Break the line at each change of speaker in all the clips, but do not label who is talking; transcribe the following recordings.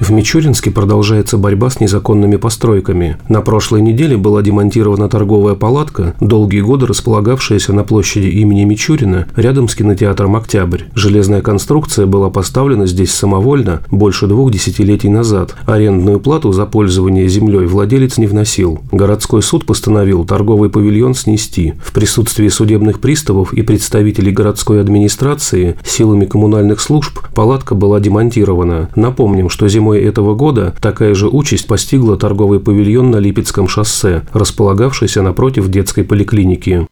В Мичуринске продолжается борьба с незаконными постройками. На прошлой неделе была демонтирована торговая палатка, долгие годы располагавшаяся на площади имени Мичурина рядом с кинотеатром «Октябрь». Железная конструкция была поставлена здесь самовольно больше двух десятилетий назад. Арендную плату за пользование землей владелец не вносил. Городской суд постановил торговый павильон снести. В присутствии судебных приставов и представителей городской администрации силами коммунальных служб палатка была демонтирована. Напомним, что зимой Зимой этого года такая же участь постигла торговый павильон на Липецком шоссе, располагавшийся напротив детской поликлиники.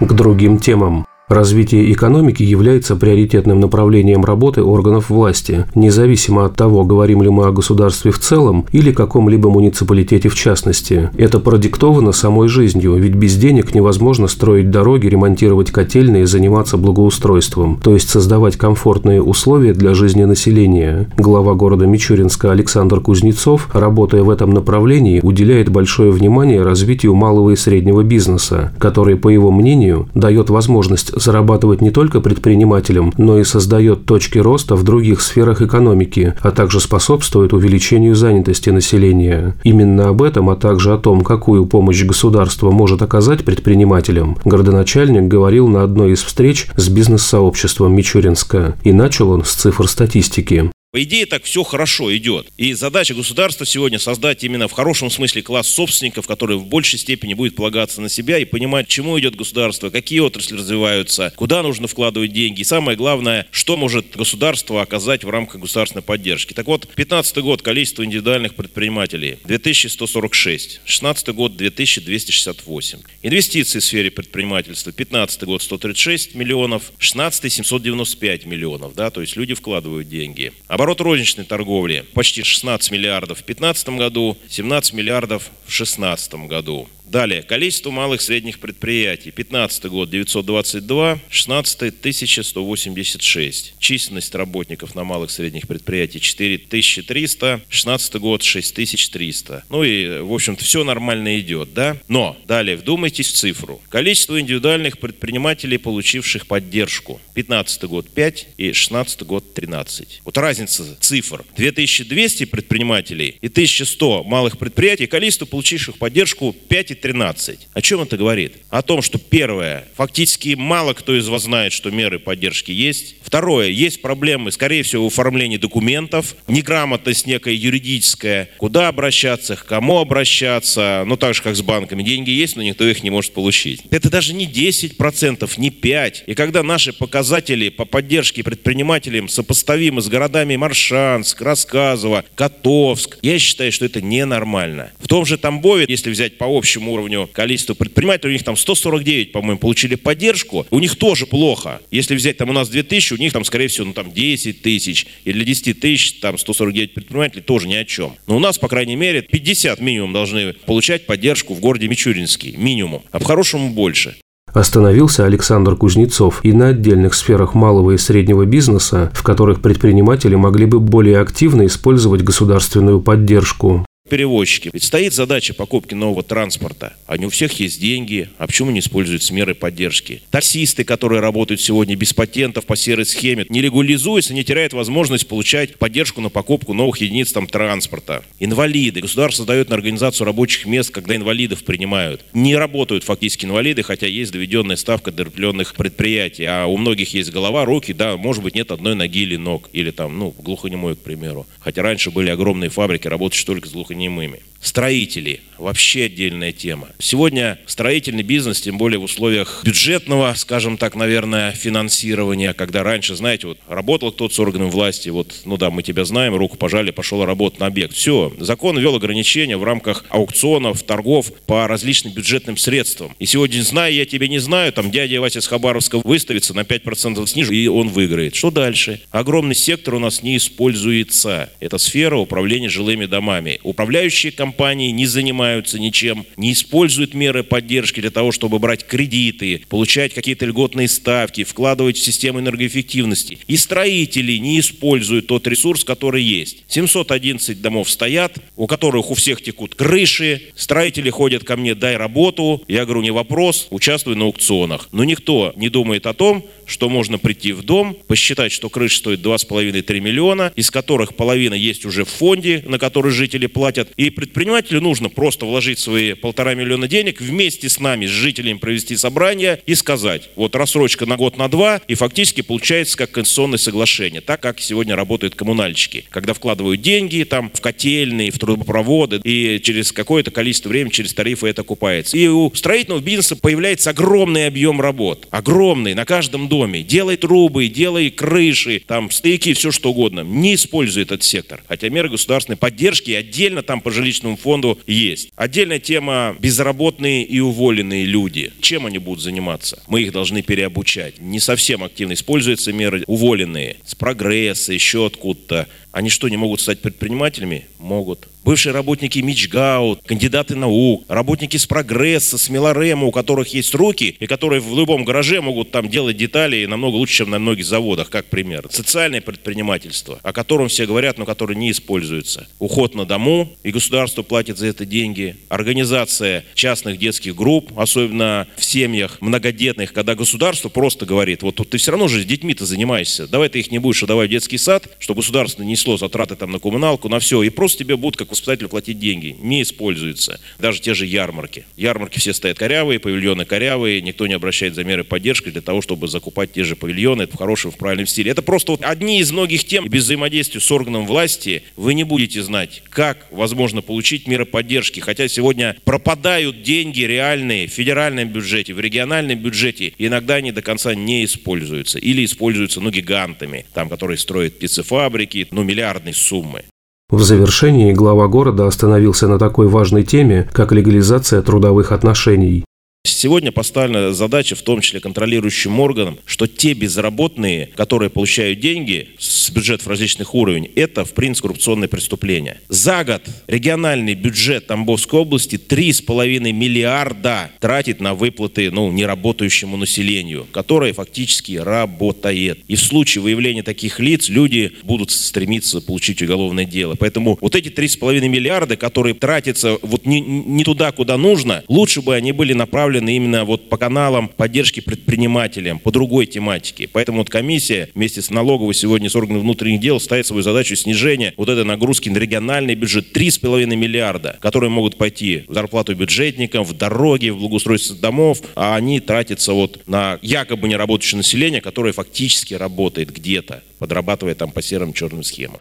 К другим темам. Развитие экономики является приоритетным направлением работы органов власти, независимо от того, говорим ли мы о государстве в целом или каком-либо муниципалитете в частности. Это продиктовано самой жизнью, ведь без денег невозможно строить дороги, ремонтировать котельные и заниматься благоустройством, то есть создавать комфортные условия для жизни населения. Глава города Мичуринска Александр Кузнецов, работая в этом направлении, уделяет большое внимание развитию малого и среднего бизнеса, который, по его мнению, дает возможность зарабатывать не только предпринимателям, но и создает точки роста в других сферах экономики, а также способствует увеличению занятости населения. Именно об этом, а также о том, какую помощь государство может оказать предпринимателям, городоначальник говорил на одной из встреч с бизнес-сообществом Мичуринска. И начал он с цифр статистики.
По идее, так все хорошо идет. И задача государства сегодня создать именно в хорошем смысле класс собственников, который в большей степени будет полагаться на себя и понимать, чему идет государство, какие отрасли развиваются, куда нужно вкладывать деньги. И самое главное, что может государство оказать в рамках государственной поддержки. Так вот, 2015 год количество индивидуальных предпринимателей 2146, 2016 год 2268. Инвестиции в сфере предпринимательства 2015 год 136 миллионов, 2016 795 миллионов. Да, то есть люди вкладывают деньги. Оборот розничной торговли почти 16 миллиардов в 2015 году, 17 миллиардов в 2016 году. Далее, количество малых и средних предприятий. 15 год 922, 16 1186. Численность работников на малых и средних предприятиях 4300, 16 год 6300. Ну и, в общем-то, все нормально идет, да? Но, далее, вдумайтесь в цифру. Количество индивидуальных предпринимателей, получивших поддержку. 15 год 5 и 16 год 13. Вот разница цифр. 2200 предпринимателей и 1100 малых предприятий, количество получивших поддержку 5 и 13. О чем это говорит? О том, что первое, фактически мало кто из вас знает, что меры поддержки есть. Второе, есть проблемы, скорее всего, в оформлении документов, неграмотность некая юридическая, куда обращаться, к кому обращаться, ну так же, как с банками. Деньги есть, но никто их не может получить. Это даже не 10%, не 5%. И когда наши показатели по поддержке предпринимателям сопоставимы с городами Маршанск, Рассказово, Котовск, я считаю, что это ненормально. В том же Тамбове, если взять по общему уровню количества предпринимателей, у них там 149, по-моему, получили поддержку, у них тоже плохо. Если взять там у нас 2000, у них там, скорее всего, ну там 10 тысяч, или для 10 тысяч, там 149 предпринимателей, тоже ни о чем. Но у нас, по крайней мере, 50 минимум должны получать поддержку в городе Мичуринский, минимум, а по-хорошему больше.
Остановился Александр Кузнецов и на отдельных сферах малого и среднего бизнеса, в которых предприниматели могли бы более активно использовать государственную поддержку
перевозчики. Ведь стоит задача покупки нового транспорта. А не у всех есть деньги, а почему не используются меры поддержки? Таксисты, которые работают сегодня без патентов по серой схеме, не легализуются, не теряют возможность получать поддержку на покупку новых единиц там, транспорта. Инвалиды. Государство дает на организацию рабочих мест, когда инвалидов принимают. Не работают фактически инвалиды, хотя есть доведенная ставка до определенных предприятий. А у многих есть голова, руки, да, может быть, нет одной ноги или ног. Или там, ну, глухонемой, к примеру. Хотя раньше были огромные фабрики, работающие только с глухонемой немыми. Строители – вообще отдельная тема. Сегодня строительный бизнес, тем более в условиях бюджетного, скажем так, наверное, финансирования, когда раньше, знаете, вот работал кто-то с органами власти, вот, ну да, мы тебя знаем, руку пожали, пошел работать на объект. Все, закон ввел ограничения в рамках аукционов, торгов по различным бюджетным средствам. И сегодня, знаю я тебя не знаю, там дядя Вася с Хабаровска выставится на 5% снижу, и он выиграет. Что дальше? Огромный сектор у нас не используется. Это сфера управления жилыми домами. Управляющие компании компании не занимаются ничем, не используют меры поддержки для того, чтобы брать кредиты, получать какие-то льготные ставки, вкладывать в систему энергоэффективности. И строители не используют тот ресурс, который есть. 711 домов стоят, у которых у всех текут крыши, строители ходят ко мне, дай работу. Я говорю, не вопрос, участвуй на аукционах. Но никто не думает о том, что можно прийти в дом, посчитать, что крыша стоит 2,5-3 миллиона, из которых половина есть уже в фонде, на который жители платят. И предпринимателю нужно просто вложить свои полтора миллиона денег, вместе с нами, с жителями провести собрание и сказать, вот рассрочка на год, на два, и фактически получается как конституционное соглашение, так как сегодня работают коммунальщики, когда вкладывают деньги там в котельные, в трубопроводы, и через какое-то количество времени, через тарифы это окупается. И у строительного бизнеса появляется огромный объем работ, огромный, на каждом доме делай трубы, делай крыши, там стыки, все что угодно. Не используй этот сектор. Хотя меры государственной поддержки отдельно там по жилищному фонду есть. Отдельная тема безработные и уволенные люди. Чем они будут заниматься? Мы их должны переобучать. Не совсем активно используются меры уволенные. С прогресса, еще откуда-то. Они что, не могут стать предпринимателями? Могут. Бывшие работники Мичгаут, кандидаты наук, работники с прогресса, с Милорема, у которых есть руки, и которые в любом гараже могут там делать детали намного лучше, чем на многих заводах, как пример. Социальное предпринимательство, о котором все говорят, но которое не используется. Уход на дому, и государство платит за это деньги. Организация частных детских групп, особенно в семьях многодетных, когда государство просто говорит, вот тут ты все равно же с детьми-то занимаешься, давай ты их не будешь отдавать в детский сад, чтобы государство не несло затраты там на коммуналку, на все, и просто тебе будут как воспитателю платить деньги. Не используется. Даже те же ярмарки. Ярмарки все стоят корявые, павильоны корявые, никто не обращает за меры поддержки для того, чтобы закупать те же павильоны в хорошем, в правильном стиле. Это просто вот одни из многих тем. Без взаимодействия с органом власти вы не будете знать, как возможно получить меры поддержки. Хотя сегодня пропадают деньги реальные в федеральном бюджете, в региональном бюджете. Иногда они до конца не используются. Или используются, ну, гигантами, там, которые строят птицефабрики, ну, миллиардной суммы.
В завершении глава города остановился на такой важной теме, как легализация трудовых отношений.
Сегодня поставлена задача, в том числе контролирующим органам, что те безработные, которые получают деньги с бюджетов различных уровней, это, в принципе, коррупционное преступление. За год региональный бюджет Тамбовской области 3,5 миллиарда тратит на выплаты ну, неработающему населению, которое фактически работает. И в случае выявления таких лиц люди будут стремиться получить уголовное дело. Поэтому вот эти 3,5 миллиарда, которые тратятся вот не, не туда, куда нужно, лучше бы они были направлены направлены именно вот по каналам поддержки предпринимателям, по другой тематике. Поэтому вот комиссия вместе с налоговой сегодня с органами внутренних дел ставит свою задачу снижения вот этой нагрузки на региональный бюджет 3,5 миллиарда, которые могут пойти в зарплату бюджетникам, в дороги, в благоустройство домов, а они тратятся вот на якобы неработающее население, которое фактически работает где-то, подрабатывая там по серым черным схемам.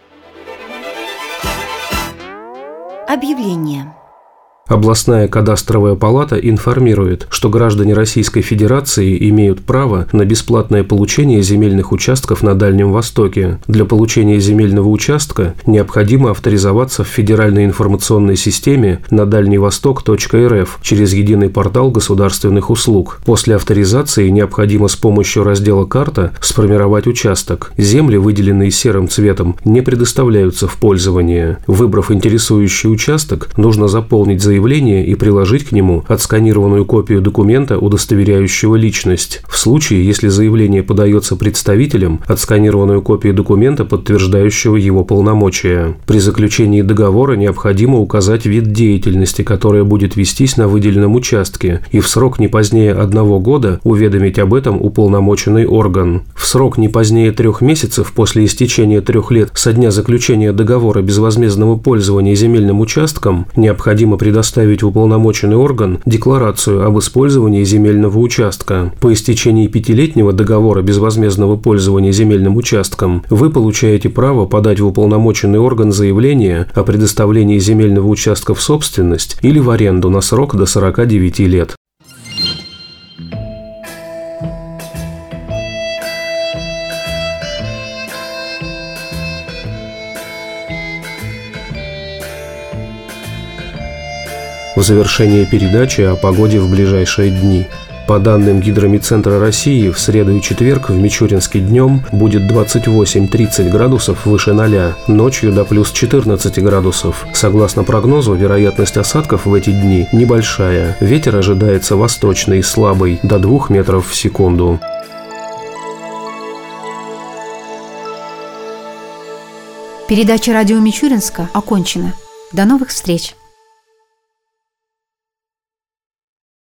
Объявление.
Областная кадастровая палата информирует, что граждане Российской Федерации имеют право на бесплатное получение земельных участков на Дальнем Востоке. Для получения земельного участка необходимо авторизоваться в Федеральной информационной системе на дальневосток.рф через единый портал государственных услуг. После авторизации необходимо с помощью раздела «Карта» сформировать участок. Земли, выделенные серым цветом, не предоставляются в пользование. Выбрав интересующий участок, нужно заполнить заявление заявление и приложить к нему отсканированную копию документа, удостоверяющего личность. В случае, если заявление подается представителем, отсканированную копию документа, подтверждающего его полномочия. При заключении договора необходимо указать вид деятельности, которая будет вестись на выделенном участке, и в срок не позднее одного года уведомить об этом уполномоченный орган. В срок не позднее трех месяцев после истечения трех лет со дня заключения договора безвозмездного пользования земельным участком необходимо предоставить предоставить в уполномоченный орган декларацию об использовании земельного участка. По истечении пятилетнего договора безвозмездного пользования земельным участком вы получаете право подать в уполномоченный орган заявление о предоставлении земельного участка в собственность или в аренду на срок до 49 лет. В завершение передачи о погоде в ближайшие дни. По данным Гидромедцентра России, в среду и четверг в Мичуринске днем будет 28-30 градусов выше 0, ночью до плюс 14 градусов. Согласно прогнозу, вероятность осадков в эти дни небольшая. Ветер ожидается восточный, слабый, до 2 метров в секунду.
Передача радио Мичуринска окончена. До новых встреч!